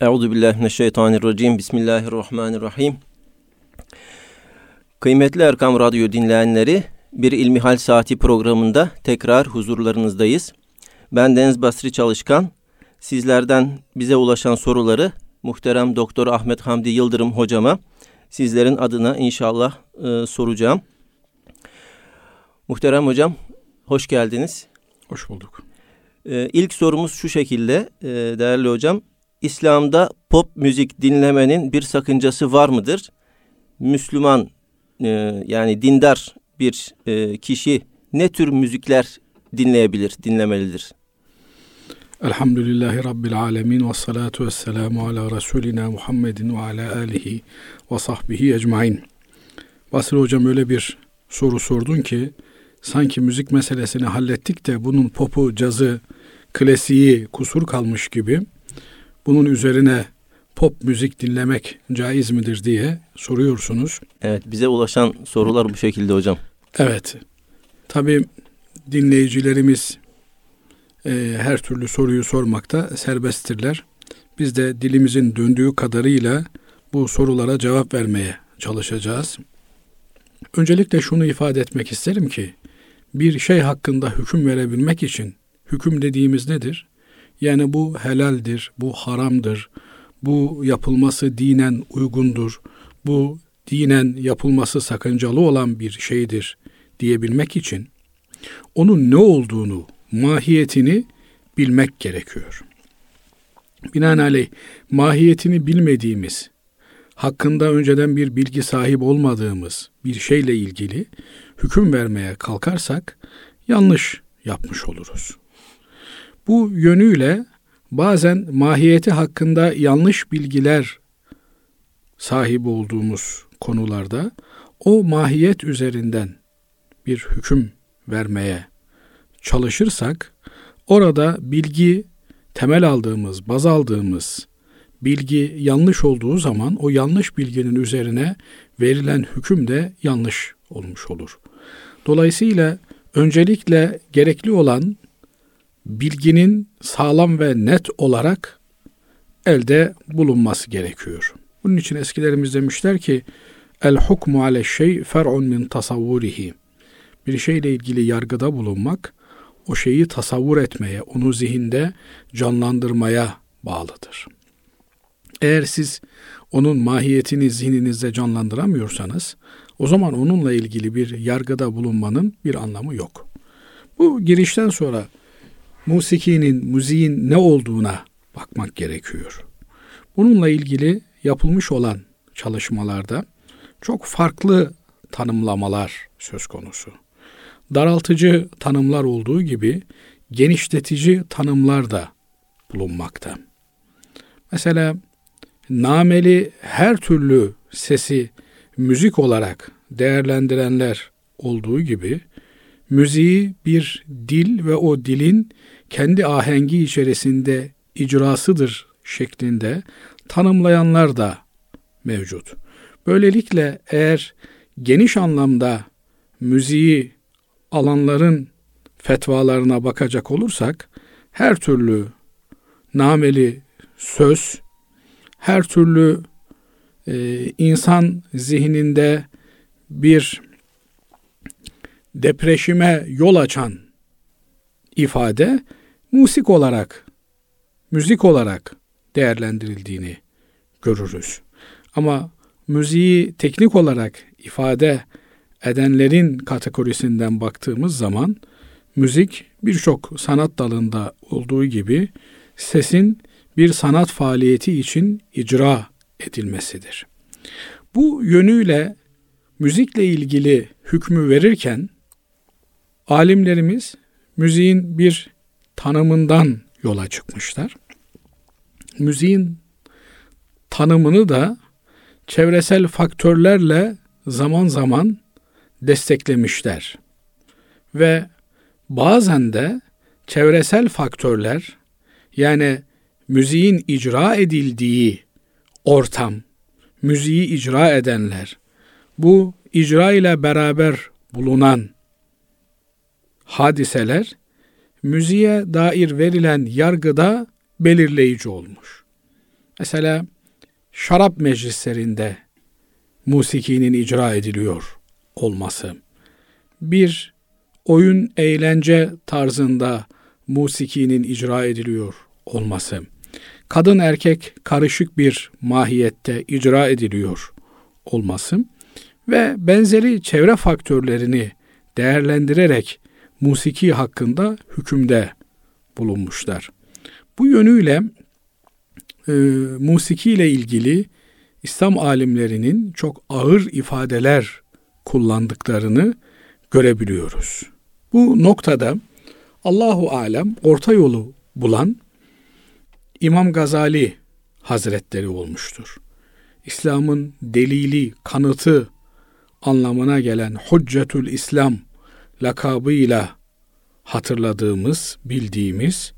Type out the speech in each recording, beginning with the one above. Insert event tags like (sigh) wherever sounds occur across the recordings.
Euzu billahi mineşşeytanirracim. Bismillahirrahmanirrahim. Kıymetli Erkam Radyo dinleyenleri, bir İlmihal Saati programında tekrar huzurlarınızdayız. Ben Deniz Basri Çalışkan. Sizlerden bize ulaşan soruları muhterem Doktor Ahmet Hamdi Yıldırım hocama sizlerin adına inşallah e, soracağım. Muhterem hocam, hoş geldiniz. Hoş bulduk. E, ilk sorumuz şu şekilde e, değerli hocam. İslam'da pop müzik dinlemenin bir sakıncası var mıdır? Müslüman e, yani dindar bir e, kişi ne tür müzikler dinleyebilir, dinlemelidir? Elhamdülillahi Rabbil alemin ve salatu ve selamu ala Resulina Muhammedin ve ala alihi ve sahbihi ecmain. Basri Hocam öyle bir soru sordun ki sanki müzik meselesini hallettik de bunun popu, cazı, klasiği kusur kalmış gibi bunun üzerine pop müzik dinlemek caiz midir diye soruyorsunuz. Evet bize ulaşan sorular bu şekilde hocam. Evet. Tabi dinleyicilerimiz e, her türlü soruyu sormakta serbesttirler. Biz de dilimizin döndüğü kadarıyla bu sorulara cevap vermeye çalışacağız. Öncelikle şunu ifade etmek isterim ki bir şey hakkında hüküm verebilmek için hüküm dediğimiz nedir? Yani bu helaldir, bu haramdır, bu yapılması dinen uygundur, bu dinen yapılması sakıncalı olan bir şeydir diyebilmek için onun ne olduğunu, mahiyetini bilmek gerekiyor. Binaenaleyh mahiyetini bilmediğimiz, hakkında önceden bir bilgi sahip olmadığımız bir şeyle ilgili hüküm vermeye kalkarsak yanlış yapmış oluruz. Bu yönüyle bazen mahiyeti hakkında yanlış bilgiler sahip olduğumuz konularda o mahiyet üzerinden bir hüküm vermeye çalışırsak orada bilgi temel aldığımız, baz aldığımız bilgi yanlış olduğu zaman o yanlış bilginin üzerine verilen hüküm de yanlış olmuş olur. Dolayısıyla öncelikle gerekli olan bilginin sağlam ve net olarak elde bulunması gerekiyor. Bunun için eskilerimiz demişler ki el hukmu ale şey fer'un min tasavvurihi. Bir şeyle ilgili yargıda bulunmak o şeyi tasavvur etmeye, onu zihinde canlandırmaya bağlıdır. Eğer siz onun mahiyetini zihninizde canlandıramıyorsanız o zaman onunla ilgili bir yargıda bulunmanın bir anlamı yok. Bu girişten sonra musikinin, müziğin ne olduğuna bakmak gerekiyor. Bununla ilgili yapılmış olan çalışmalarda çok farklı tanımlamalar söz konusu. Daraltıcı tanımlar olduğu gibi genişletici tanımlar da bulunmakta. Mesela nameli her türlü sesi müzik olarak değerlendirenler olduğu gibi müziği bir dil ve o dilin kendi ahengi içerisinde icrasıdır şeklinde tanımlayanlar da mevcut. Böylelikle eğer geniş anlamda müziği alanların fetvalarına bakacak olursak her türlü nameli söz, her türlü e, insan zihninde bir depreşime yol açan ifade musik olarak, müzik olarak değerlendirildiğini görürüz. Ama müziği teknik olarak ifade edenlerin kategorisinden baktığımız zaman müzik birçok sanat dalında olduğu gibi sesin bir sanat faaliyeti için icra edilmesidir. Bu yönüyle müzikle ilgili hükmü verirken alimlerimiz müziğin bir tanımından yola çıkmışlar. Müziğin tanımını da çevresel faktörlerle zaman zaman desteklemişler. Ve bazen de çevresel faktörler yani müziğin icra edildiği ortam, müziği icra edenler, bu icra ile beraber bulunan hadiseler müziğe dair verilen yargıda belirleyici olmuş. Mesela şarap meclislerinde musikinin icra ediliyor olması, bir oyun eğlence tarzında musikinin icra ediliyor olması, kadın erkek karışık bir mahiyette icra ediliyor olması ve benzeri çevre faktörlerini değerlendirerek musiki hakkında hükümde bulunmuşlar. Bu yönüyle e, musiki ile ilgili İslam alimlerinin çok ağır ifadeler kullandıklarını görebiliyoruz. Bu noktada Allahu alem orta yolu bulan İmam Gazali Hazretleri olmuştur. İslam'ın delili, kanıtı anlamına gelen Hüccetül İslam lakabıyla hatırladığımız, bildiğimiz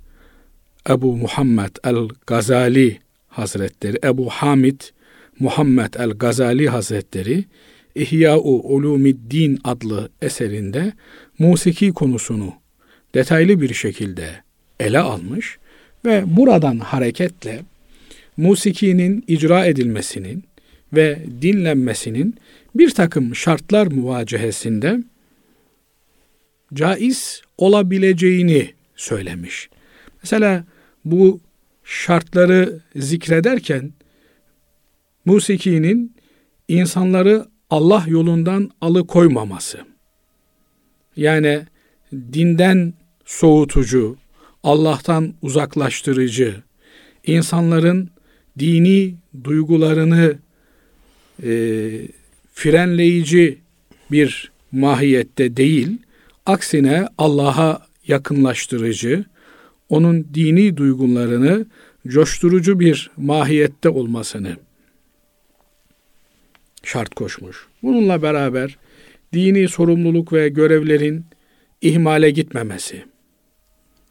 Ebu Muhammed el-Gazali Hazretleri, Ebu Hamid Muhammed el-Gazali Hazretleri İhya-u Ulumiddin adlı eserinde musiki konusunu detaylı bir şekilde ele almış ve buradan hareketle musikinin icra edilmesinin ve dinlenmesinin bir takım şartlar muvacehesinde caiz olabileceğini söylemiş. Mesela bu şartları zikrederken musikinin insanları Allah yolundan alıkoymaması. Yani dinden soğutucu, Allah'tan uzaklaştırıcı, insanların dini duygularını e, frenleyici bir mahiyette değil, aksine Allah'a yakınlaştırıcı, onun dini duygularını coşturucu bir mahiyette olmasını şart koşmuş. Bununla beraber dini sorumluluk ve görevlerin ihmale gitmemesi.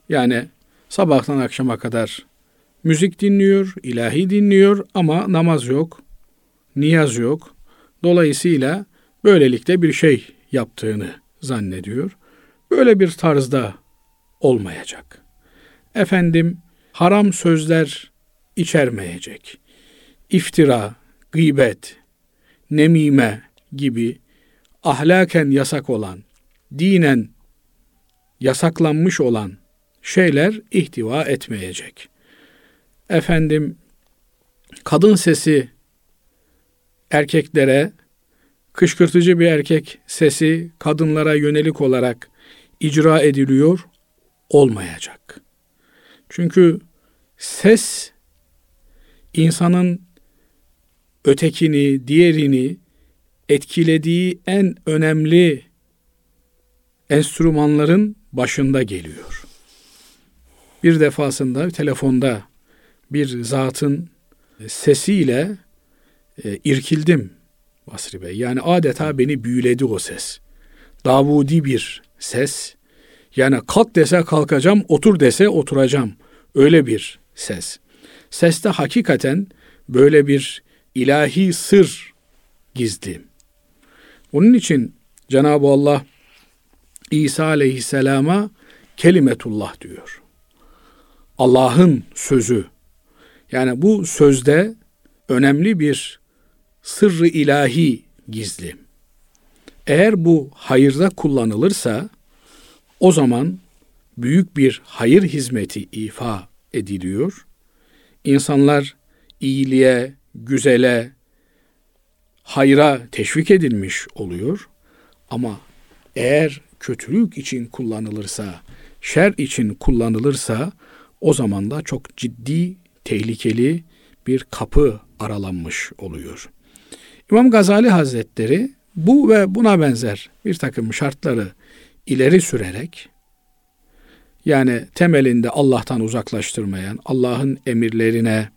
Yani sabahtan akşama kadar müzik dinliyor, ilahi dinliyor ama namaz yok, niyaz yok. Dolayısıyla böylelikle bir şey yaptığını zannediyor. Böyle bir tarzda olmayacak. Efendim haram sözler içermeyecek. İftira, gıybet, nemime gibi ahlaken yasak olan, dinen yasaklanmış olan şeyler ihtiva etmeyecek. Efendim kadın sesi erkeklere kışkırtıcı bir erkek sesi kadınlara yönelik olarak icra ediliyor olmayacak. Çünkü ses insanın ötekini, diğerini etkilediği en önemli enstrümanların başında geliyor. Bir defasında telefonda bir zatın sesiyle e, irkildim Basri Bey. Yani adeta beni büyüledi o ses. Davudi bir ses. Yani kalk dese kalkacağım, otur dese oturacağım. Öyle bir ses. Seste hakikaten böyle bir ilahi sır gizli. Onun için Cenab-ı Allah İsa aleyhisselama kelimetullah diyor. Allah'ın sözü. Yani bu sözde önemli bir sırrı ilahi gizli. Eğer bu hayırda kullanılırsa o zaman büyük bir hayır hizmeti ifa ediliyor. İnsanlar iyiliğe, güzele, hayra teşvik edilmiş oluyor. Ama eğer kötülük için kullanılırsa, şer için kullanılırsa o zaman da çok ciddi, tehlikeli bir kapı aralanmış oluyor. İmam Gazali Hazretleri bu ve buna benzer bir takım şartları ileri sürerek yani temelinde Allah'tan uzaklaştırmayan, Allah'ın emirlerine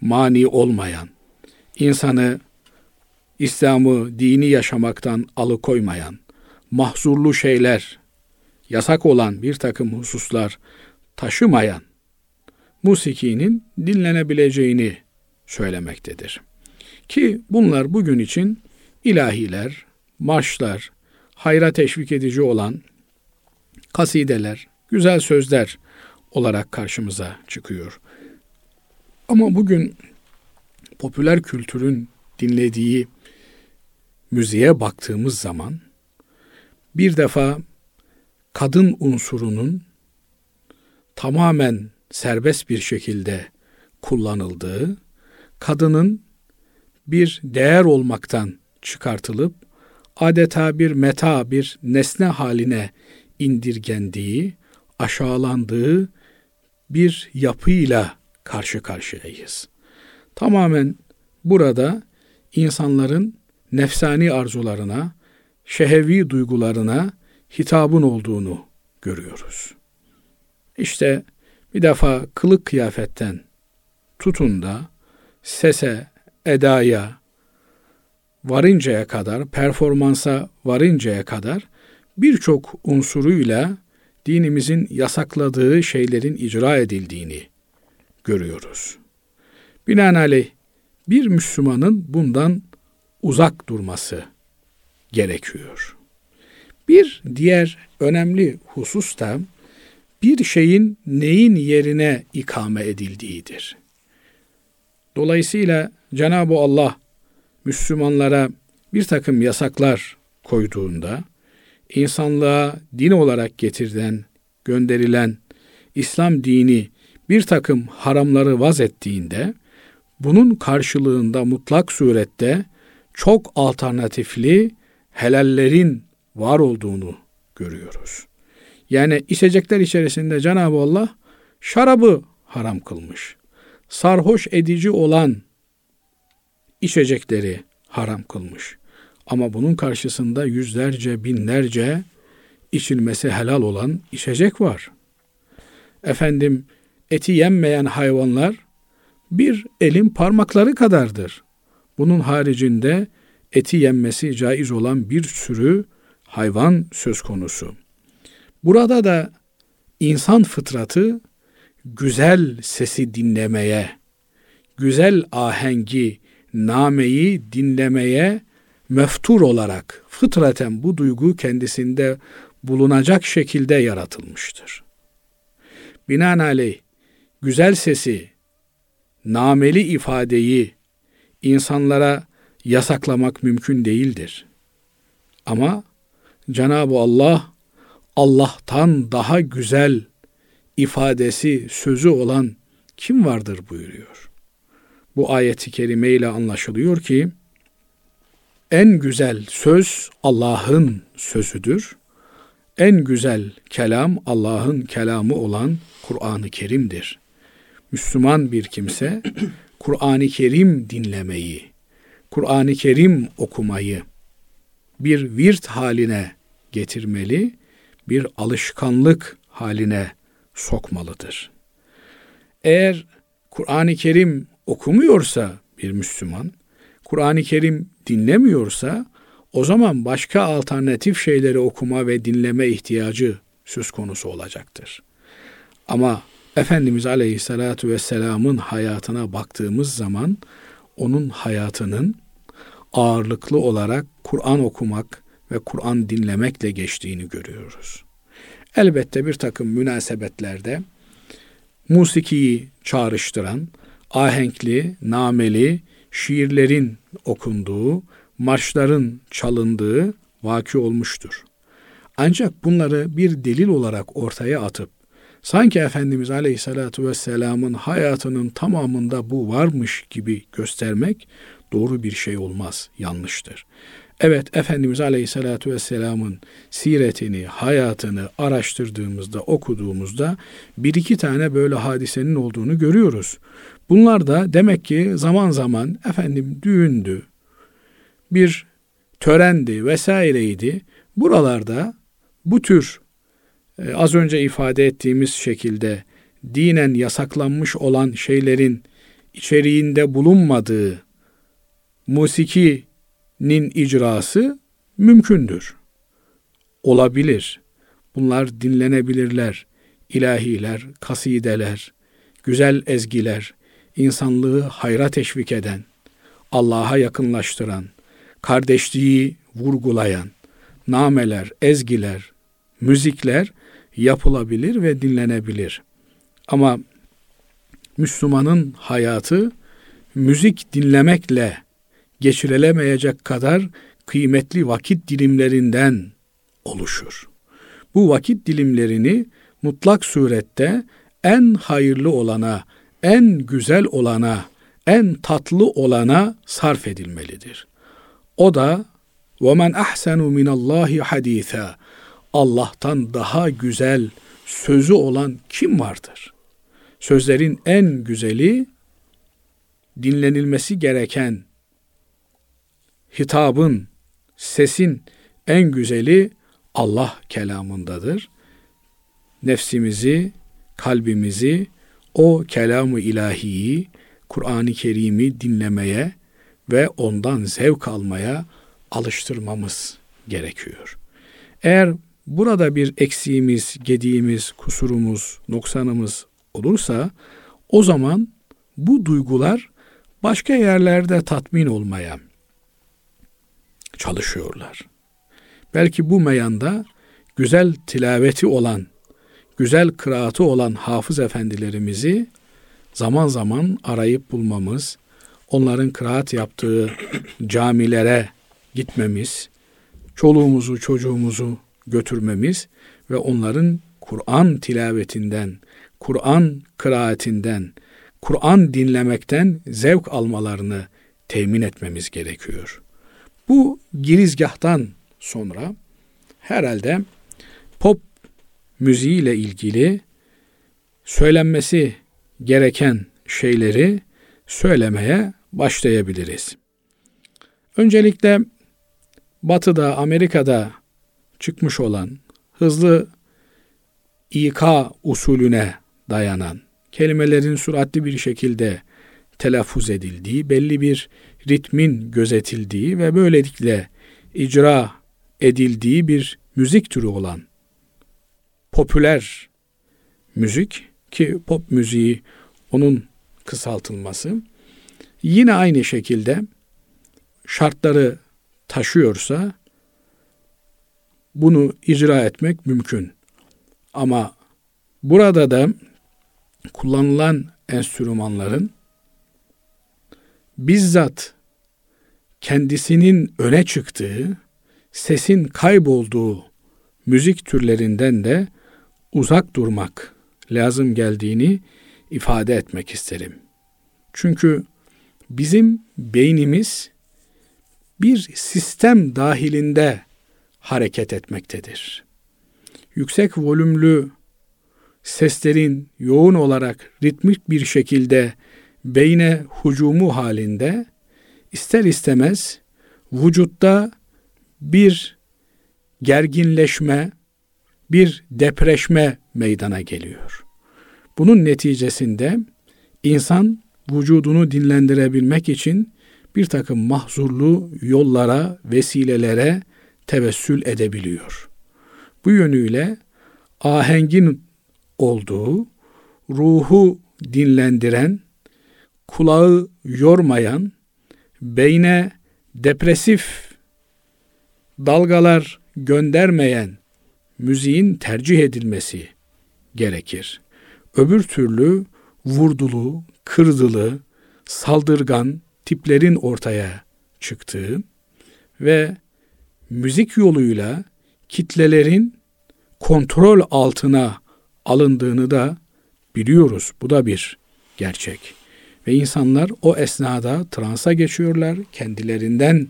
mani olmayan, insanı İslam'ı dini yaşamaktan alıkoymayan, mahzurlu şeyler, yasak olan bir takım hususlar taşımayan musikinin dinlenebileceğini söylemektedir. Ki bunlar bugün için ilahiler, marşlar, hayra teşvik edici olan kasideler, güzel sözler olarak karşımıza çıkıyor. Ama bugün popüler kültürün dinlediği müziğe baktığımız zaman bir defa kadın unsurunun tamamen serbest bir şekilde kullanıldığı, kadının bir değer olmaktan çıkartılıp adeta bir meta, bir nesne haline indirgendiği, aşağılandığı bir yapıyla karşı karşıyayız. Tamamen burada insanların nefsani arzularına, şehevi duygularına hitabın olduğunu görüyoruz. İşte bir defa kılık kıyafetten tutun da sese, edaya varıncaya kadar, performansa varıncaya kadar birçok unsuruyla dinimizin yasakladığı şeylerin icra edildiğini görüyoruz. Binaenaleyh bir Müslümanın bundan uzak durması gerekiyor. Bir diğer önemli husus da bir şeyin neyin yerine ikame edildiğidir. Dolayısıyla Cenab-ı Allah Müslümanlara bir takım yasaklar koyduğunda insanlığa din olarak getirilen, gönderilen İslam dini bir takım haramları vaz ettiğinde bunun karşılığında mutlak surette çok alternatifli helallerin var olduğunu görüyoruz. Yani içecekler içerisinde Cenab-ı Allah şarabı haram kılmış. Sarhoş edici olan içecekleri haram kılmış. Ama bunun karşısında yüzlerce, binlerce içilmesi helal olan içecek var. Efendim eti yenmeyen hayvanlar bir elin parmakları kadardır. Bunun haricinde eti yenmesi caiz olan bir sürü hayvan söz konusu. Burada da insan fıtratı güzel sesi dinlemeye, güzel ahengi, nameyi dinlemeye meftur olarak fıtraten bu duygu kendisinde bulunacak şekilde yaratılmıştır. Binaenaleyh güzel sesi, nameli ifadeyi insanlara yasaklamak mümkün değildir. Ama Cenab-ı Allah Allah'tan daha güzel ifadesi, sözü olan kim vardır buyuruyor. Bu ayeti kerime ile anlaşılıyor ki en güzel söz Allah'ın sözüdür. En güzel kelam Allah'ın kelamı olan Kur'an-ı Kerim'dir. Müslüman bir kimse (clears throat) Kur'an-ı Kerim dinlemeyi, Kur'an-ı Kerim okumayı bir virt haline getirmeli, bir alışkanlık haline sokmalıdır. Eğer Kur'an-ı Kerim okumuyorsa bir Müslüman, Kur'an-ı Kerim dinlemiyorsa o zaman başka alternatif şeyleri okuma ve dinleme ihtiyacı söz konusu olacaktır. Ama Efendimiz Aleyhisselatü Vesselam'ın hayatına baktığımız zaman onun hayatının ağırlıklı olarak Kur'an okumak ve Kur'an dinlemekle geçtiğini görüyoruz. Elbette bir takım münasebetlerde musikiyi çağrıştıran, ahenkli, nameli şiirlerin okunduğu, marşların çalındığı vaki olmuştur. Ancak bunları bir delil olarak ortaya atıp sanki Efendimiz Aleyhisselatü Vesselam'ın hayatının tamamında bu varmış gibi göstermek doğru bir şey olmaz, yanlıştır. Evet, Efendimiz Aleyhisselatü Vesselam'ın siretini, hayatını araştırdığımızda, okuduğumuzda bir iki tane böyle hadisenin olduğunu görüyoruz. Bunlar da demek ki zaman zaman efendim düğündü, bir törendi vesaireydi. Buralarda bu tür e, az önce ifade ettiğimiz şekilde dinen yasaklanmış olan şeylerin içeriğinde bulunmadığı musikinin icrası mümkündür. Olabilir. Bunlar dinlenebilirler. İlahiler, kasideler, güzel ezgiler, insanlığı hayra teşvik eden, Allah'a yakınlaştıran, kardeşliği vurgulayan nameler, ezgiler, müzikler yapılabilir ve dinlenebilir. Ama Müslümanın hayatı müzik dinlemekle geçirilemeyecek kadar kıymetli vakit dilimlerinden oluşur. Bu vakit dilimlerini mutlak surette en hayırlı olana, en güzel olana, en tatlı olana sarf edilmelidir. O da وَمَنْ أَحْسَنُ مِنَ اللّٰهِ حَد۪يثًا Allah'tan daha güzel sözü olan kim vardır? Sözlerin en güzeli dinlenilmesi gereken hitabın, sesin en güzeli Allah kelamındadır. Nefsimizi, kalbimizi o kelamı ilahiyi, Kur'an-ı Kerim'i dinlemeye ve ondan zevk almaya alıştırmamız gerekiyor. Eğer burada bir eksiğimiz, gediğimiz, kusurumuz, noksanımız olursa o zaman bu duygular başka yerlerde tatmin olmaya çalışıyorlar. Belki bu meyanda güzel tilaveti olan, güzel kıraatı olan hafız efendilerimizi zaman zaman arayıp bulmamız, onların kıraat yaptığı camilere gitmemiz, çoluğumuzu çocuğumuzu götürmemiz ve onların Kur'an tilavetinden, Kur'an kıraatinden, Kur'an dinlemekten zevk almalarını temin etmemiz gerekiyor. Bu girizgahtan sonra herhalde müziğiyle ilgili söylenmesi gereken şeyleri söylemeye başlayabiliriz. Öncelikle Batı'da, Amerika'da çıkmış olan hızlı İK usulüne dayanan kelimelerin süratli bir şekilde telaffuz edildiği, belli bir ritmin gözetildiği ve böylelikle icra edildiği bir müzik türü olan popüler müzik ki pop müziği onun kısaltılması yine aynı şekilde şartları taşıyorsa bunu icra etmek mümkün. Ama burada da kullanılan enstrümanların bizzat kendisinin öne çıktığı, sesin kaybolduğu müzik türlerinden de uzak durmak lazım geldiğini ifade etmek isterim. Çünkü bizim beynimiz bir sistem dahilinde hareket etmektedir. Yüksek volümlü seslerin yoğun olarak ritmik bir şekilde beyne hucumu halinde ister istemez vücutta bir gerginleşme, bir depreşme meydana geliyor. Bunun neticesinde insan vücudunu dinlendirebilmek için bir takım mahzurlu yollara, vesilelere tevessül edebiliyor. Bu yönüyle ahengin olduğu, ruhu dinlendiren, kulağı yormayan, beyne depresif dalgalar göndermeyen müziğin tercih edilmesi gerekir. Öbür türlü vurdulu, kırdılı, saldırgan tiplerin ortaya çıktığı ve müzik yoluyla kitlelerin kontrol altına alındığını da biliyoruz. Bu da bir gerçek. Ve insanlar o esnada transa geçiyorlar, kendilerinden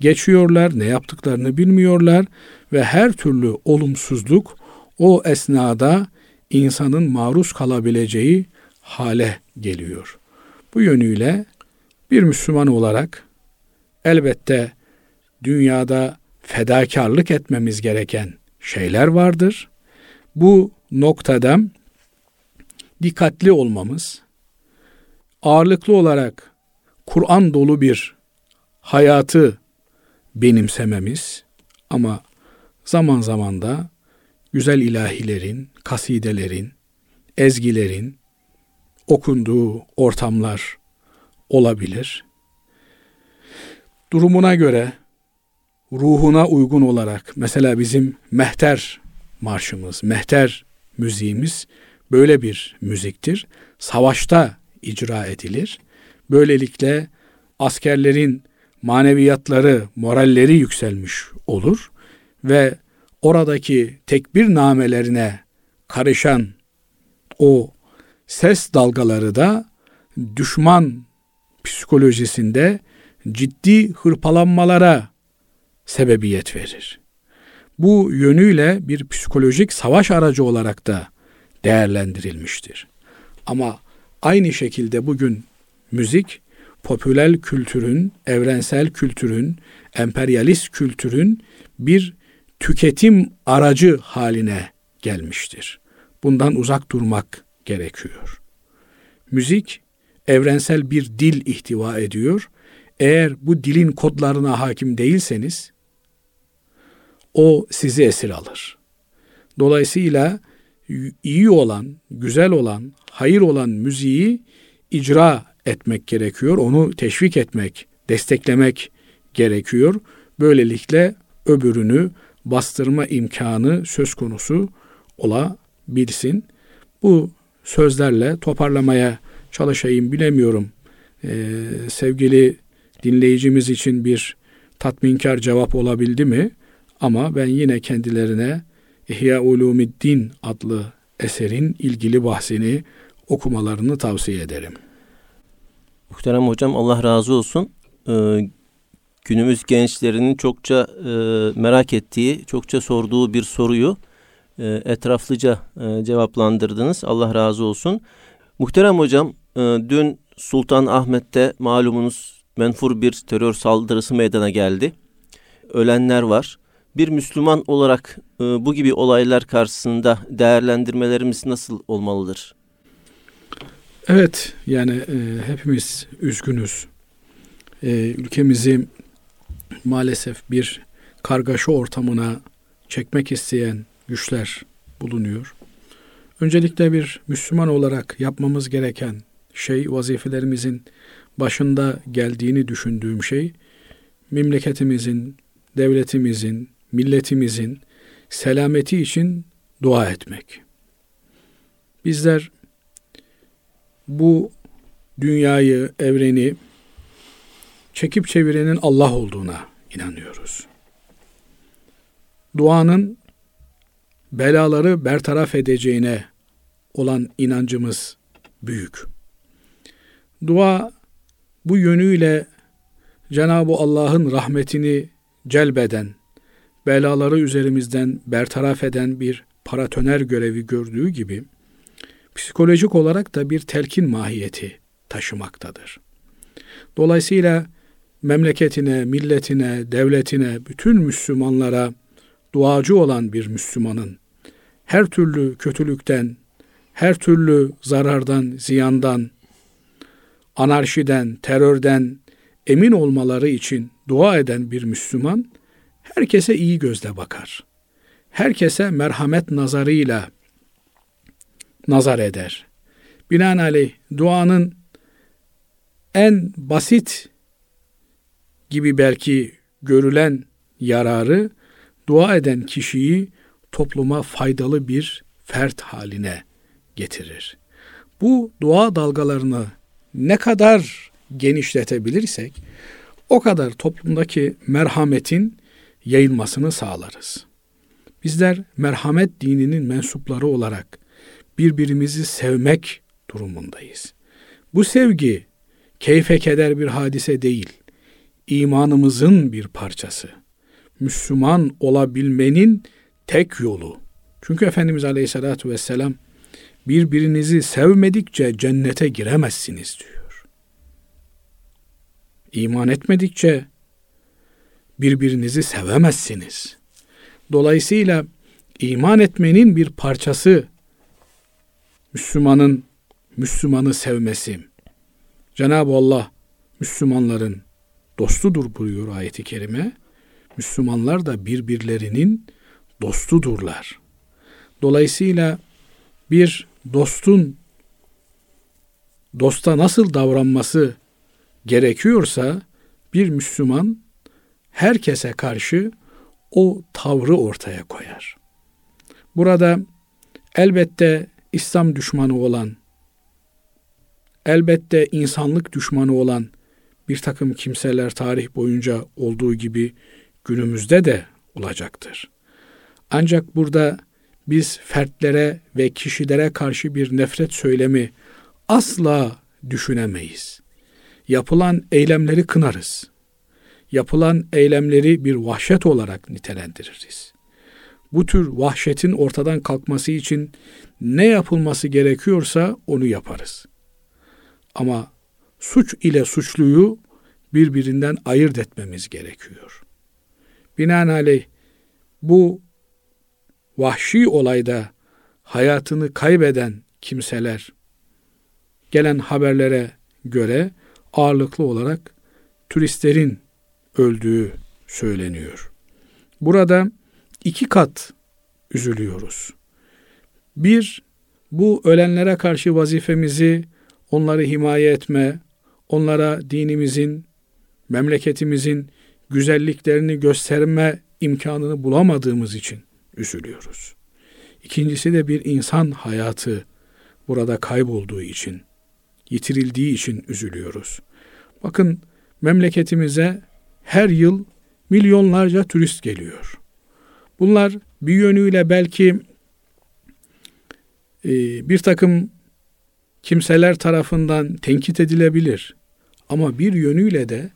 geçiyorlar, ne yaptıklarını bilmiyorlar ve her türlü olumsuzluk o esnada insanın maruz kalabileceği hale geliyor. Bu yönüyle bir Müslüman olarak elbette dünyada fedakarlık etmemiz gereken şeyler vardır. Bu noktada dikkatli olmamız, ağırlıklı olarak Kur'an dolu bir hayatı benimsememiz ama zaman zaman da güzel ilahilerin, kasidelerin, ezgilerin okunduğu ortamlar olabilir. Durumuna göre ruhuna uygun olarak mesela bizim mehter marşımız, mehter müziğimiz böyle bir müziktir. Savaşta icra edilir. Böylelikle askerlerin maneviyatları, moralleri yükselmiş olur ve oradaki tekbir namelerine karışan o ses dalgaları da düşman psikolojisinde ciddi hırpalanmalara sebebiyet verir. Bu yönüyle bir psikolojik savaş aracı olarak da değerlendirilmiştir. Ama aynı şekilde bugün müzik popüler kültürün, evrensel kültürün, emperyalist kültürün bir tüketim aracı haline gelmiştir. Bundan uzak durmak gerekiyor. Müzik evrensel bir dil ihtiva ediyor. Eğer bu dilin kodlarına hakim değilseniz o sizi esir alır. Dolayısıyla iyi olan, güzel olan, hayır olan müziği icra etmek gerekiyor. Onu teşvik etmek, desteklemek gerekiyor. Böylelikle öbürünü bastırma imkanı söz konusu olabilsin. Bu sözlerle toparlamaya çalışayım bilemiyorum. Ee, sevgili dinleyicimiz için bir tatminkar cevap olabildi mi? Ama ben yine kendilerine İhya Ulumiddin adlı eserin ilgili bahsini okumalarını tavsiye ederim. Muhterem hocam Allah razı olsun. Ee, günümüz gençlerinin çokça e, merak ettiği, çokça sorduğu bir soruyu e, etraflıca e, cevaplandırdınız. Allah razı olsun. Muhterem hocam, e, dün Sultan Ahmet'te malumunuz menfur bir terör saldırısı meydana geldi. Ölenler var. Bir Müslüman olarak e, bu gibi olaylar karşısında değerlendirmelerimiz nasıl olmalıdır? Evet, yani e, hepimiz üzgünüz. E, ülkemizi maalesef bir kargaşa ortamına çekmek isteyen güçler bulunuyor. Öncelikle bir Müslüman olarak yapmamız gereken şey vazifelerimizin başında geldiğini düşündüğüm şey memleketimizin, devletimizin, milletimizin selameti için dua etmek. Bizler bu dünyayı, evreni çekip çevirenin Allah olduğuna inanıyoruz. Duanın belaları bertaraf edeceğine olan inancımız büyük. Dua bu yönüyle Cenab-ı Allah'ın rahmetini celbeden, belaları üzerimizden bertaraf eden bir paratoner görevi gördüğü gibi psikolojik olarak da bir telkin mahiyeti taşımaktadır. Dolayısıyla memleketine, milletine, devletine, bütün Müslümanlara duacı olan bir Müslümanın her türlü kötülükten, her türlü zarardan, ziyandan, anarşiden, terörden emin olmaları için dua eden bir Müslüman herkese iyi gözle bakar. Herkese merhamet nazarıyla nazar eder. Binaenaleyh duanın en basit gibi belki görülen yararı dua eden kişiyi topluma faydalı bir fert haline getirir. Bu dua dalgalarını ne kadar genişletebilirsek o kadar toplumdaki merhametin yayılmasını sağlarız. Bizler merhamet dininin mensupları olarak birbirimizi sevmek durumundayız. Bu sevgi keyfe keder bir hadise değil, imanımızın bir parçası. Müslüman olabilmenin tek yolu. Çünkü Efendimiz Aleyhisselatü Vesselam birbirinizi sevmedikçe cennete giremezsiniz diyor. İman etmedikçe birbirinizi sevemezsiniz. Dolayısıyla iman etmenin bir parçası Müslümanın Müslümanı sevmesi. Cenab-ı Allah Müslümanların dostudur buyuruyor ayeti kerime. Müslümanlar da birbirlerinin dostudurlar. Dolayısıyla bir dostun dosta nasıl davranması gerekiyorsa bir Müslüman herkese karşı o tavrı ortaya koyar. Burada elbette İslam düşmanı olan elbette insanlık düşmanı olan bir takım kimseler tarih boyunca olduğu gibi günümüzde de olacaktır. Ancak burada biz fertlere ve kişilere karşı bir nefret söylemi asla düşünemeyiz. Yapılan eylemleri kınarız. Yapılan eylemleri bir vahşet olarak nitelendiririz. Bu tür vahşetin ortadan kalkması için ne yapılması gerekiyorsa onu yaparız. Ama suç ile suçluyu birbirinden ayırt etmemiz gerekiyor. Binaenaleyh bu vahşi olayda hayatını kaybeden kimseler gelen haberlere göre ağırlıklı olarak turistlerin öldüğü söyleniyor. Burada iki kat üzülüyoruz. Bir, bu ölenlere karşı vazifemizi onları himaye etme, onlara dinimizin, memleketimizin güzelliklerini gösterme imkanını bulamadığımız için üzülüyoruz. İkincisi de bir insan hayatı burada kaybolduğu için, yitirildiği için üzülüyoruz. Bakın memleketimize her yıl milyonlarca turist geliyor. Bunlar bir yönüyle belki e, bir takım kimseler tarafından tenkit edilebilir. Ama bir yönüyle de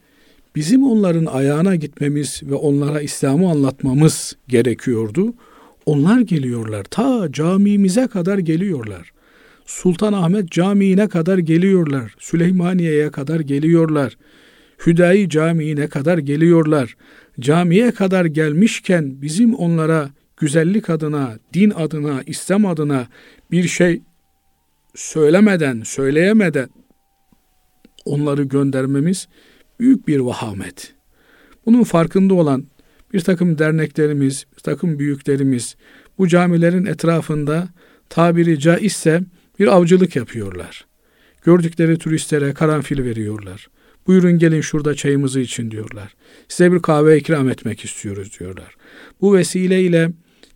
bizim onların ayağına gitmemiz ve onlara İslam'ı anlatmamız gerekiyordu. Onlar geliyorlar. Ta camimize kadar geliyorlar. Sultanahmet Camii'ne kadar geliyorlar. Süleymaniye'ye kadar geliyorlar. Hüdayi Camii'ne kadar geliyorlar. Camiye kadar gelmişken bizim onlara güzellik adına, din adına, İslam adına bir şey söylemeden, söyleyemeden onları göndermemiz büyük bir vahamet. Bunun farkında olan bir takım derneklerimiz, bir takım büyüklerimiz bu camilerin etrafında tabiri caizse bir avcılık yapıyorlar. Gördükleri turistlere karanfil veriyorlar. Buyurun gelin şurada çayımızı için diyorlar. Size bir kahve ikram etmek istiyoruz diyorlar. Bu vesileyle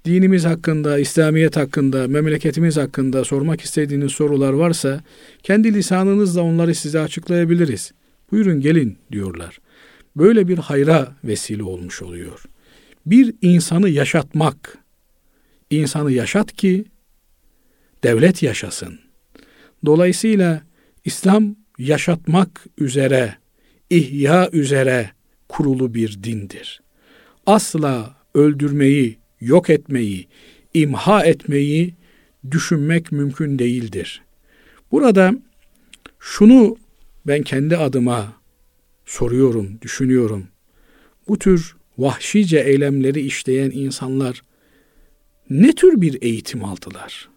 dinimiz hakkında, İslamiyet hakkında, memleketimiz hakkında sormak istediğiniz sorular varsa kendi lisanınızla onları size açıklayabiliriz. Buyurun gelin diyorlar. Böyle bir hayra vesile olmuş oluyor. Bir insanı yaşatmak, insanı yaşat ki devlet yaşasın. Dolayısıyla İslam yaşatmak üzere, ihya üzere kurulu bir dindir. Asla öldürmeyi, yok etmeyi, imha etmeyi düşünmek mümkün değildir. Burada şunu ben kendi adıma soruyorum, düşünüyorum. Bu tür vahşice eylemleri işleyen insanlar ne tür bir eğitim aldılar?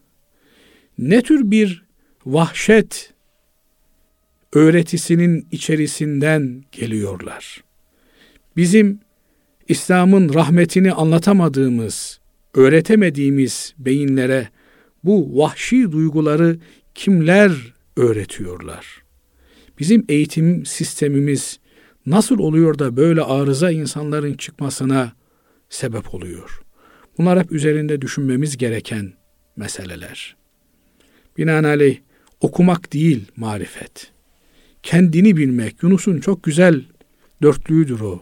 Ne tür bir vahşet öğretisinin içerisinden geliyorlar? Bizim İslam'ın rahmetini anlatamadığımız, öğretemediğimiz beyinlere bu vahşi duyguları kimler öğretiyorlar? Bizim eğitim sistemimiz nasıl oluyor da böyle arıza insanların çıkmasına sebep oluyor? Bunlar hep üzerinde düşünmemiz gereken meseleler. Binaenaleyh okumak değil marifet. Kendini bilmek. Yunus'un çok güzel dörtlüğüdür o.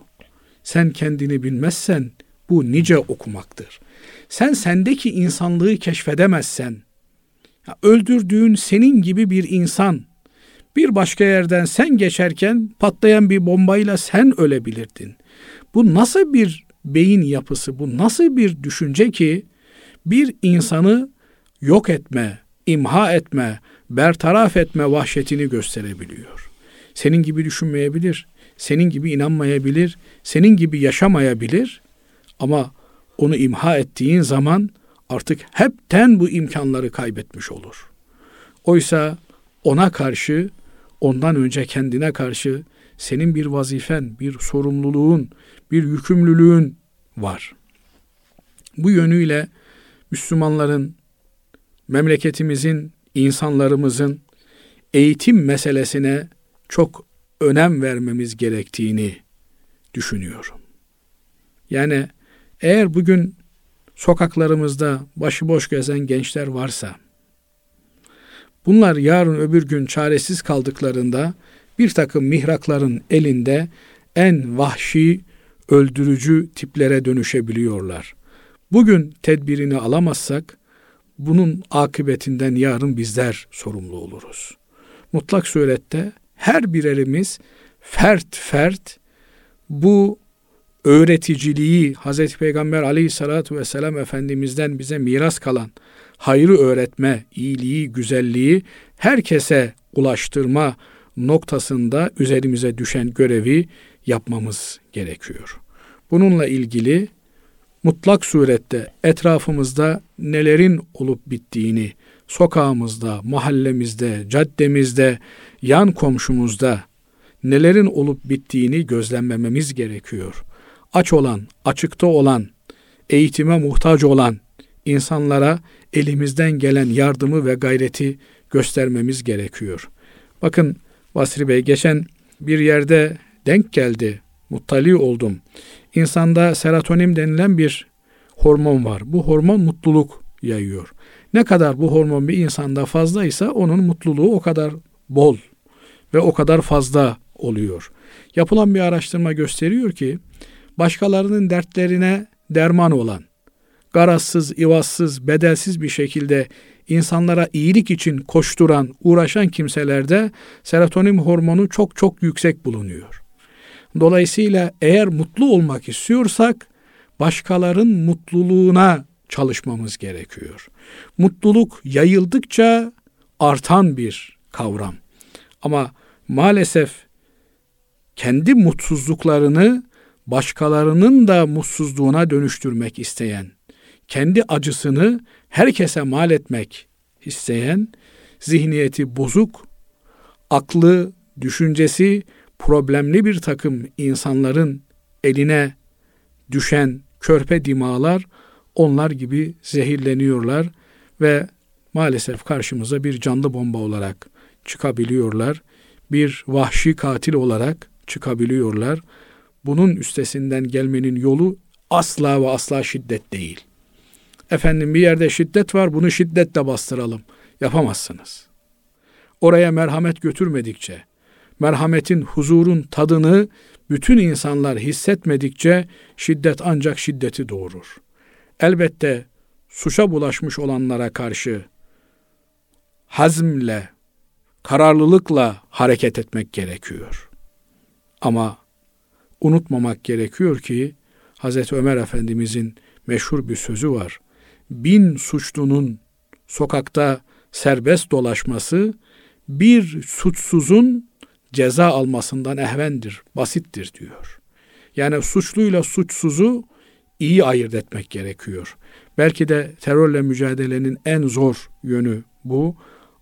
Sen kendini bilmezsen bu nice okumaktır. Sen sendeki insanlığı keşfedemezsen, öldürdüğün senin gibi bir insan, bir başka yerden sen geçerken patlayan bir bombayla sen ölebilirdin. Bu nasıl bir beyin yapısı, bu nasıl bir düşünce ki bir insanı yok etme, imha etme, bertaraf etme vahşetini gösterebiliyor. Senin gibi düşünmeyebilir, senin gibi inanmayabilir, senin gibi yaşamayabilir ama onu imha ettiğin zaman artık hepten bu imkanları kaybetmiş olur. Oysa ona karşı, ondan önce kendine karşı senin bir vazifen, bir sorumluluğun, bir yükümlülüğün var. Bu yönüyle Müslümanların, memleketimizin, insanlarımızın eğitim meselesine çok önem vermemiz gerektiğini düşünüyorum. Yani eğer bugün sokaklarımızda başıboş gezen gençler varsa, Bunlar yarın öbür gün çaresiz kaldıklarında bir takım mihrakların elinde en vahşi, öldürücü tiplere dönüşebiliyorlar. Bugün tedbirini alamazsak bunun akıbetinden yarın bizler sorumlu oluruz. Mutlak surette her birerimiz fert fert bu öğreticiliği Hz. Peygamber aleyhissalatu vesselam Efendimiz'den bize miras kalan hayrı öğretme, iyiliği, güzelliği herkese ulaştırma noktasında üzerimize düşen görevi yapmamız gerekiyor. Bununla ilgili mutlak surette etrafımızda nelerin olup bittiğini, sokağımızda, mahallemizde, caddemizde, yan komşumuzda nelerin olup bittiğini gözlemlememiz gerekiyor. Aç olan, açıkta olan, eğitime muhtaç olan insanlara elimizden gelen yardımı ve gayreti göstermemiz gerekiyor. Bakın Basri Bey geçen bir yerde denk geldi, muttali oldum. İnsanda serotonin denilen bir hormon var. Bu hormon mutluluk yayıyor. Ne kadar bu hormon bir insanda fazlaysa onun mutluluğu o kadar bol ve o kadar fazla oluyor. Yapılan bir araştırma gösteriyor ki başkalarının dertlerine derman olan, garazsız, ivazsız, bedelsiz bir şekilde insanlara iyilik için koşturan, uğraşan kimselerde serotonin hormonu çok çok yüksek bulunuyor. Dolayısıyla eğer mutlu olmak istiyorsak başkaların mutluluğuna çalışmamız gerekiyor. Mutluluk yayıldıkça artan bir kavram. Ama maalesef kendi mutsuzluklarını başkalarının da mutsuzluğuna dönüştürmek isteyen, kendi acısını herkese mal etmek isteyen, zihniyeti bozuk, aklı, düşüncesi problemli bir takım insanların eline düşen körpe dimalar onlar gibi zehirleniyorlar ve maalesef karşımıza bir canlı bomba olarak çıkabiliyorlar. Bir vahşi katil olarak çıkabiliyorlar. Bunun üstesinden gelmenin yolu asla ve asla şiddet değil. Efendim bir yerde şiddet var bunu şiddetle bastıralım. Yapamazsınız. Oraya merhamet götürmedikçe, merhametin, huzurun tadını bütün insanlar hissetmedikçe şiddet ancak şiddeti doğurur. Elbette suça bulaşmış olanlara karşı hazmle, kararlılıkla hareket etmek gerekiyor. Ama unutmamak gerekiyor ki Hz. Ömer Efendimizin meşhur bir sözü var. Bin suçlunun sokakta serbest dolaşması bir suçsuzun ceza almasından ehvendir, basittir diyor. Yani suçluyla suçsuzu iyi ayırt etmek gerekiyor. Belki de terörle mücadelenin en zor yönü bu.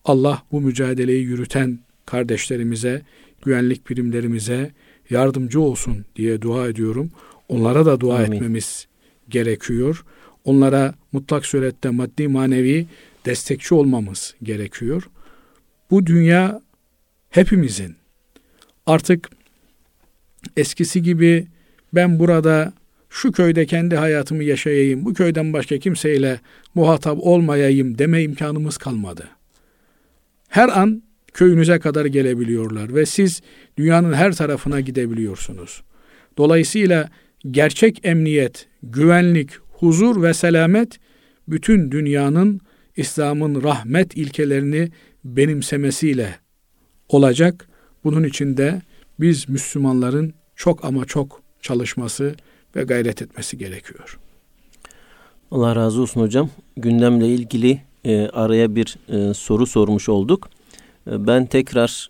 Allah bu mücadeleyi yürüten kardeşlerimize, güvenlik birimlerimize yardımcı olsun diye dua ediyorum. Onlara da dua Amin. etmemiz gerekiyor. Onlara mutlak surette maddi manevi destekçi olmamız gerekiyor. Bu dünya hepimizin artık eskisi gibi ben burada şu köyde kendi hayatımı yaşayayım, bu köyden başka kimseyle muhatap olmayayım deme imkanımız kalmadı. Her an köyünüze kadar gelebiliyorlar ve siz dünyanın her tarafına gidebiliyorsunuz. Dolayısıyla gerçek emniyet, güvenlik, huzur ve selamet bütün dünyanın İslam'ın rahmet ilkelerini benimsemesiyle olacak. Bunun için de biz Müslümanların çok ama çok çalışması ve gayret etmesi gerekiyor. Allah razı olsun hocam. Gündemle ilgili e, araya bir e, soru sormuş olduk. E, ben tekrar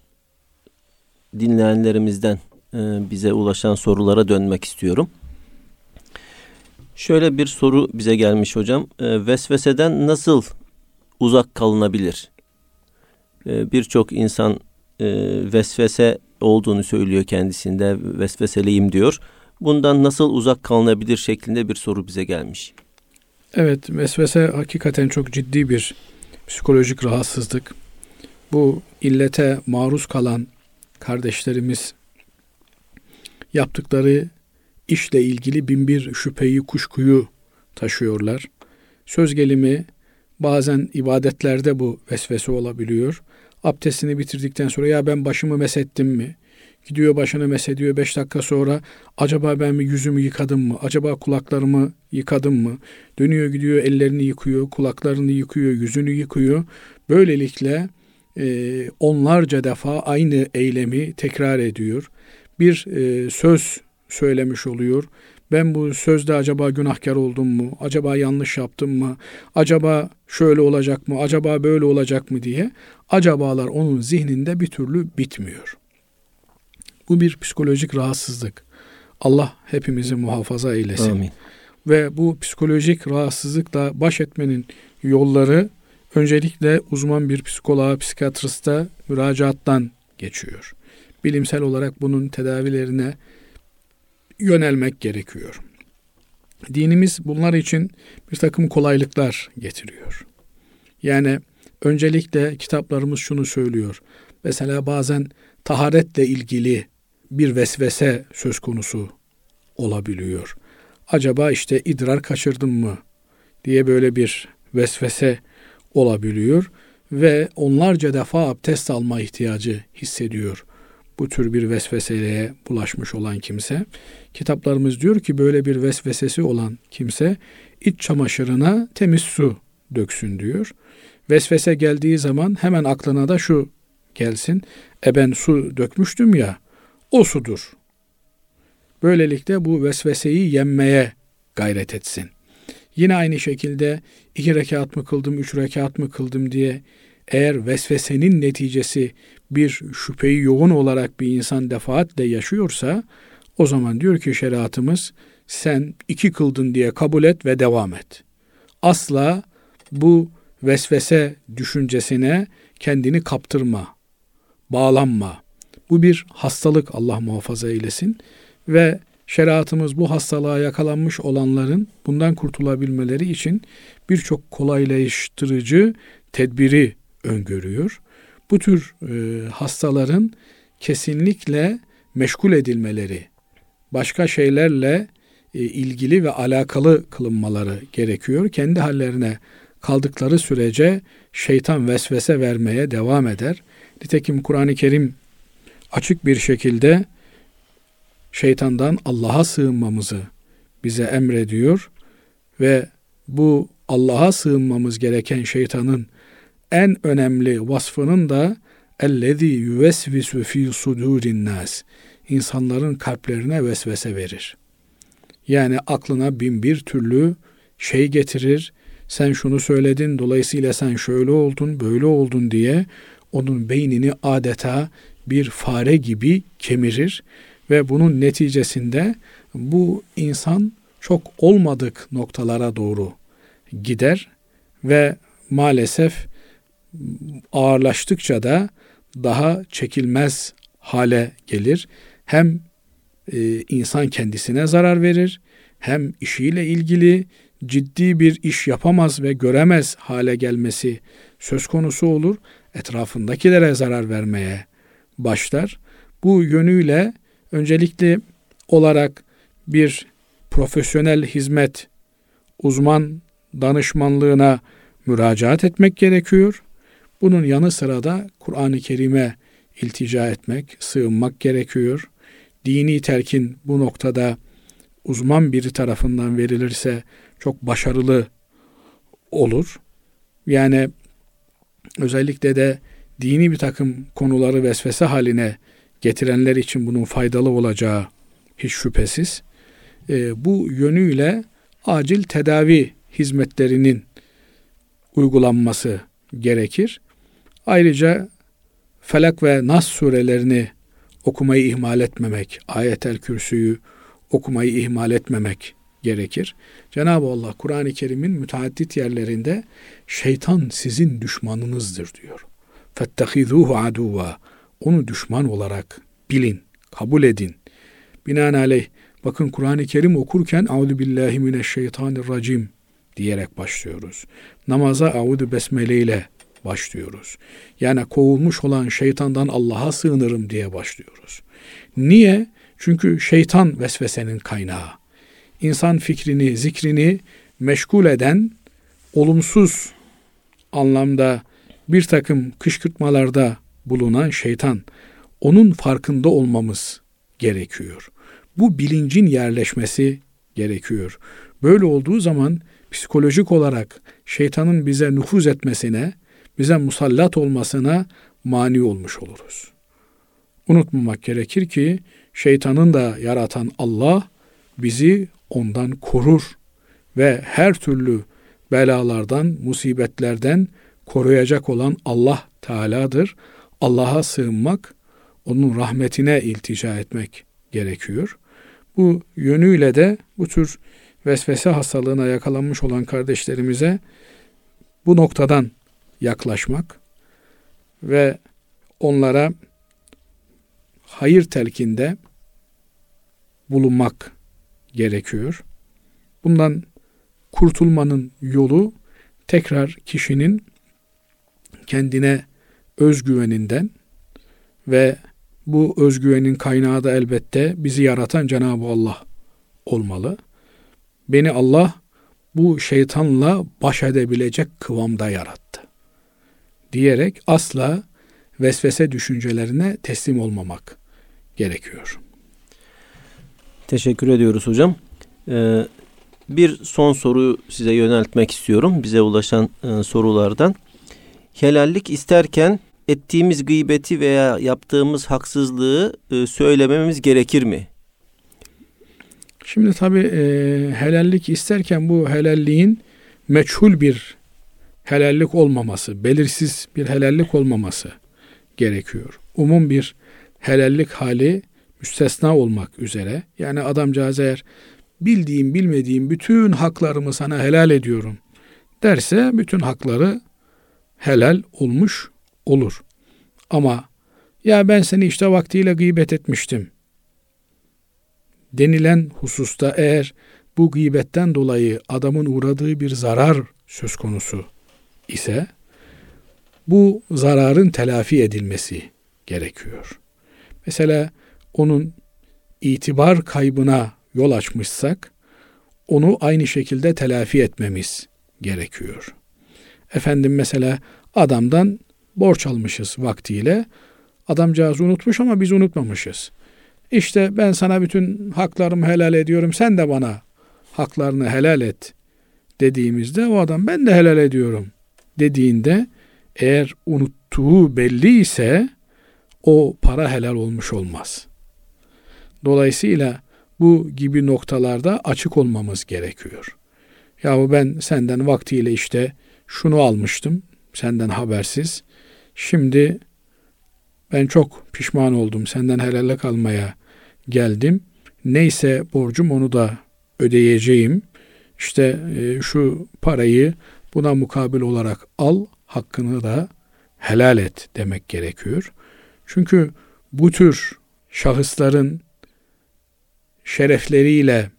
dinleyenlerimizden e, bize ulaşan sorulara dönmek istiyorum. Şöyle bir soru bize gelmiş hocam. E, vesveseden nasıl uzak kalınabilir? E, Birçok insan e, vesvese olduğunu söylüyor kendisinde. Vesveseliyim diyor. Bundan nasıl uzak kalınabilir şeklinde bir soru bize gelmiş. Evet, vesvese hakikaten çok ciddi bir psikolojik rahatsızlık. Bu illete maruz kalan kardeşlerimiz yaptıkları işle ilgili bin bir şüpheyi, kuşkuyu taşıyorlar. Söz gelimi bazen ibadetlerde bu vesvese olabiliyor. abdestini bitirdikten sonra ya ben başımı mesettim mi? Gidiyor başını mesediyor. Beş dakika sonra acaba ben mi yüzümü yıkadım mı? Acaba kulaklarımı yıkadım mı? Dönüyor gidiyor ellerini yıkıyor, kulaklarını yıkıyor, yüzünü yıkıyor. Böylelikle e, onlarca defa aynı eylemi tekrar ediyor. Bir e, söz söylemiş oluyor. Ben bu sözde acaba günahkar oldum mu? Acaba yanlış yaptım mı? Acaba şöyle olacak mı? Acaba böyle olacak mı diye acabalar onun zihninde bir türlü bitmiyor. Bu bir psikolojik rahatsızlık. Allah hepimizi muhafaza eylesin. Amin. Ve bu psikolojik rahatsızlıkla baş etmenin yolları öncelikle uzman bir psikoloğa, psikiyatriste müracaattan geçiyor. Bilimsel olarak bunun tedavilerine yönelmek gerekiyor. Dinimiz bunlar için bir takım kolaylıklar getiriyor. Yani öncelikle kitaplarımız şunu söylüyor. Mesela bazen taharetle ilgili bir vesvese söz konusu olabiliyor. Acaba işte idrar kaçırdım mı diye böyle bir vesvese olabiliyor ve onlarca defa abdest alma ihtiyacı hissediyor bu tür bir vesveseye bulaşmış olan kimse. Kitaplarımız diyor ki böyle bir vesvesesi olan kimse iç çamaşırına temiz su döksün diyor. Vesvese geldiği zaman hemen aklına da şu gelsin. E ben su dökmüştüm ya o sudur. Böylelikle bu vesveseyi yenmeye gayret etsin. Yine aynı şekilde iki rekat mı kıldım, üç rekat mı kıldım diye eğer vesvesenin neticesi bir şüpheyi yoğun olarak bir insan defaatle yaşıyorsa o zaman diyor ki şeriatımız sen iki kıldın diye kabul et ve devam et. Asla bu vesvese düşüncesine kendini kaptırma, bağlanma. Bu bir hastalık Allah muhafaza eylesin ve şeriatımız bu hastalığa yakalanmış olanların bundan kurtulabilmeleri için birçok kolaylaştırıcı tedbiri öngörüyor. Bu tür e, hastaların kesinlikle meşgul edilmeleri, başka şeylerle e, ilgili ve alakalı kılınmaları gerekiyor. Kendi hallerine kaldıkları sürece şeytan vesvese vermeye devam eder. Nitekim Kur'an-ı Kerim açık bir şekilde şeytandan Allah'a sığınmamızı bize emrediyor ve bu Allah'a sığınmamız gereken şeytanın en önemli vasfının da ellezî yüvesvisu fî sudûrin nas. İnsanların kalplerine vesvese verir. Yani aklına bin bir türlü şey getirir. Sen şunu söyledin, dolayısıyla sen şöyle oldun, böyle oldun diye onun beynini adeta bir fare gibi kemirir ve bunun neticesinde bu insan çok olmadık noktalara doğru gider ve maalesef ağırlaştıkça da daha çekilmez hale gelir. Hem e, insan kendisine zarar verir, hem işiyle ilgili ciddi bir iş yapamaz ve göremez hale gelmesi söz konusu olur. Etrafındakilere zarar vermeye başlar. Bu yönüyle öncelikli olarak bir profesyonel hizmet uzman danışmanlığına müracaat etmek gerekiyor. Bunun yanı sıra da Kur'an-ı Kerim'e iltica etmek, sığınmak gerekiyor. Dini terkin bu noktada uzman biri tarafından verilirse çok başarılı olur. Yani özellikle de dini bir takım konuları vesvese haline getirenler için bunun faydalı olacağı hiç şüphesiz. E, bu yönüyle acil tedavi hizmetlerinin uygulanması gerekir. Ayrıca Felak ve Nas surelerini okumayı ihmal etmemek, ayetel kürsüyü okumayı ihmal etmemek gerekir. Cenab-ı Allah Kur'an-ı Kerim'in müteaddit yerlerinde şeytan sizin düşmanınızdır diyor. Fettehizuhu aduva. Onu düşman olarak bilin, kabul edin. Binaenaleyh bakın Kur'an-ı Kerim okurken Euzu billahi mineşşeytanirracim diyerek başlıyoruz. Namaza Euzu besmele ile başlıyoruz. Yani kovulmuş olan şeytandan Allah'a sığınırım diye başlıyoruz. Niye? Çünkü şeytan vesvesenin kaynağı. İnsan fikrini, zikrini meşgul eden olumsuz anlamda bir takım kışkırtmalarda bulunan şeytan onun farkında olmamız gerekiyor. Bu bilincin yerleşmesi gerekiyor. Böyle olduğu zaman psikolojik olarak şeytanın bize nüfuz etmesine, bize musallat olmasına mani olmuş oluruz. Unutmamak gerekir ki şeytanın da yaratan Allah bizi ondan korur ve her türlü belalardan, musibetlerden koruyacak olan Allah Teala'dır. Allah'a sığınmak, onun rahmetine iltica etmek gerekiyor. Bu yönüyle de bu tür vesvese hastalığına yakalanmış olan kardeşlerimize bu noktadan yaklaşmak ve onlara hayır telkinde bulunmak gerekiyor. Bundan kurtulmanın yolu tekrar kişinin kendine özgüveninden ve bu özgüvenin kaynağı da elbette bizi yaratan Cenab-ı Allah olmalı. Beni Allah bu şeytanla baş edebilecek kıvamda yarattı. Diyerek asla vesvese düşüncelerine teslim olmamak gerekiyor. Teşekkür ediyoruz hocam. Ee, bir son soru size yöneltmek istiyorum. Bize ulaşan e, sorulardan. Helallik isterken ettiğimiz gıybeti veya yaptığımız haksızlığı e, söylememiz gerekir mi? Şimdi tabi e, helallik isterken bu helalliğin meçhul bir helallik olmaması, belirsiz bir helallik olmaması gerekiyor. Umum bir helallik hali müstesna olmak üzere. Yani adamcağız eğer bildiğim bilmediğim bütün haklarımı sana helal ediyorum derse bütün hakları helal olmuş olur. Ama ya ben seni işte vaktiyle gıybet etmiştim denilen hususta eğer bu gıybetten dolayı adamın uğradığı bir zarar söz konusu ise bu zararın telafi edilmesi gerekiyor. Mesela onun itibar kaybına yol açmışsak onu aynı şekilde telafi etmemiz gerekiyor. Efendim mesela adamdan borç almışız vaktiyle. Adamcağız unutmuş ama biz unutmamışız. İşte ben sana bütün haklarımı helal ediyorum. Sen de bana haklarını helal et dediğimizde o adam ben de helal ediyorum dediğinde eğer unuttuğu belli ise o para helal olmuş olmaz. Dolayısıyla bu gibi noktalarda açık olmamız gerekiyor. Yahu ben senden vaktiyle işte şunu almıştım senden habersiz. Şimdi ben çok pişman oldum senden helallik almaya geldim. Neyse borcum onu da ödeyeceğim. İşte e, şu parayı buna mukabil olarak al, hakkını da helal et demek gerekiyor. Çünkü bu tür şahısların şerefleriyle,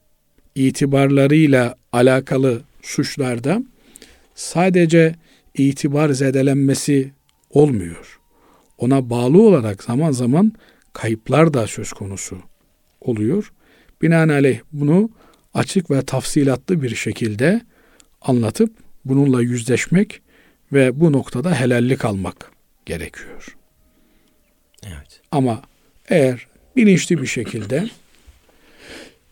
itibarlarıyla alakalı suçlarda sadece itibar zedelenmesi olmuyor. Ona bağlı olarak zaman zaman kayıplar da söz konusu oluyor. Binaenaleyh bunu açık ve tafsilatlı bir şekilde anlatıp bununla yüzleşmek ve bu noktada helallik almak gerekiyor. Evet. Ama eğer bilinçli bir şekilde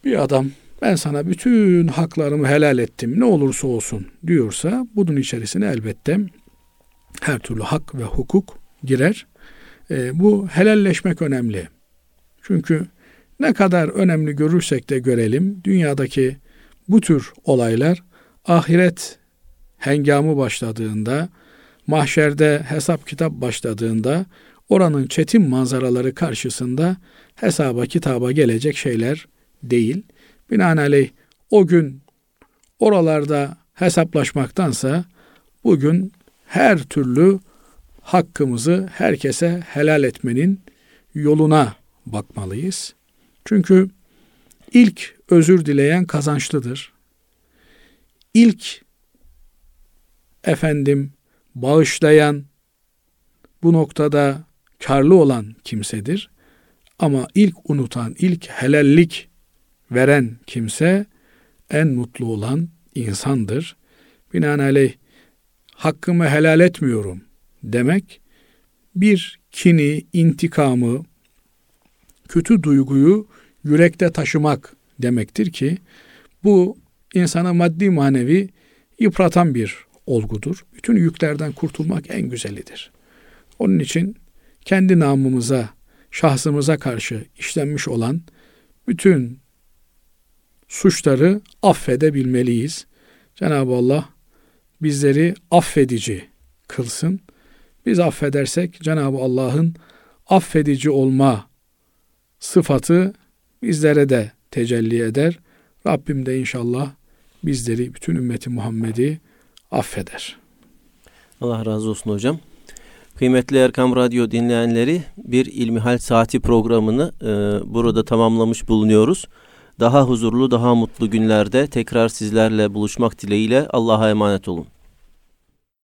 bir adam ben sana bütün haklarımı helal ettim ne olursa olsun diyorsa bunun içerisine elbette her türlü hak ve hukuk girer. E, bu helalleşmek önemli. Çünkü ne kadar önemli görürsek de görelim dünyadaki bu tür olaylar ahiret hengamı başladığında, mahşerde hesap kitap başladığında oranın çetin manzaraları karşısında hesaba kitaba gelecek şeyler değil. Binaenaleyh o gün oralarda hesaplaşmaktansa bugün her türlü hakkımızı herkese helal etmenin yoluna bakmalıyız. Çünkü ilk özür dileyen kazançlıdır. İlk efendim bağışlayan bu noktada karlı olan kimsedir. Ama ilk unutan, ilk helallik veren kimse en mutlu olan insandır. Binaenaleyh hakkımı helal etmiyorum demek bir kini, intikamı, kötü duyguyu yürekte taşımak demektir ki bu insana maddi manevi yıpratan bir olgudur. Bütün yüklerden kurtulmak en güzelidir. Onun için kendi namımıza, şahsımıza karşı işlenmiş olan bütün suçları affedebilmeliyiz. Cenab-ı Allah bizleri affedici kılsın. Biz affedersek Cenab-ı Allah'ın affedici olma sıfatı bizlere de tecelli eder. Rabbim de inşallah bizleri, bütün ümmeti Muhammed'i affeder. Allah razı olsun hocam. Kıymetli Erkam Radyo dinleyenleri bir İlmihal Saati programını e, burada tamamlamış bulunuyoruz. Daha huzurlu, daha mutlu günlerde tekrar sizlerle buluşmak dileğiyle Allah'a emanet olun.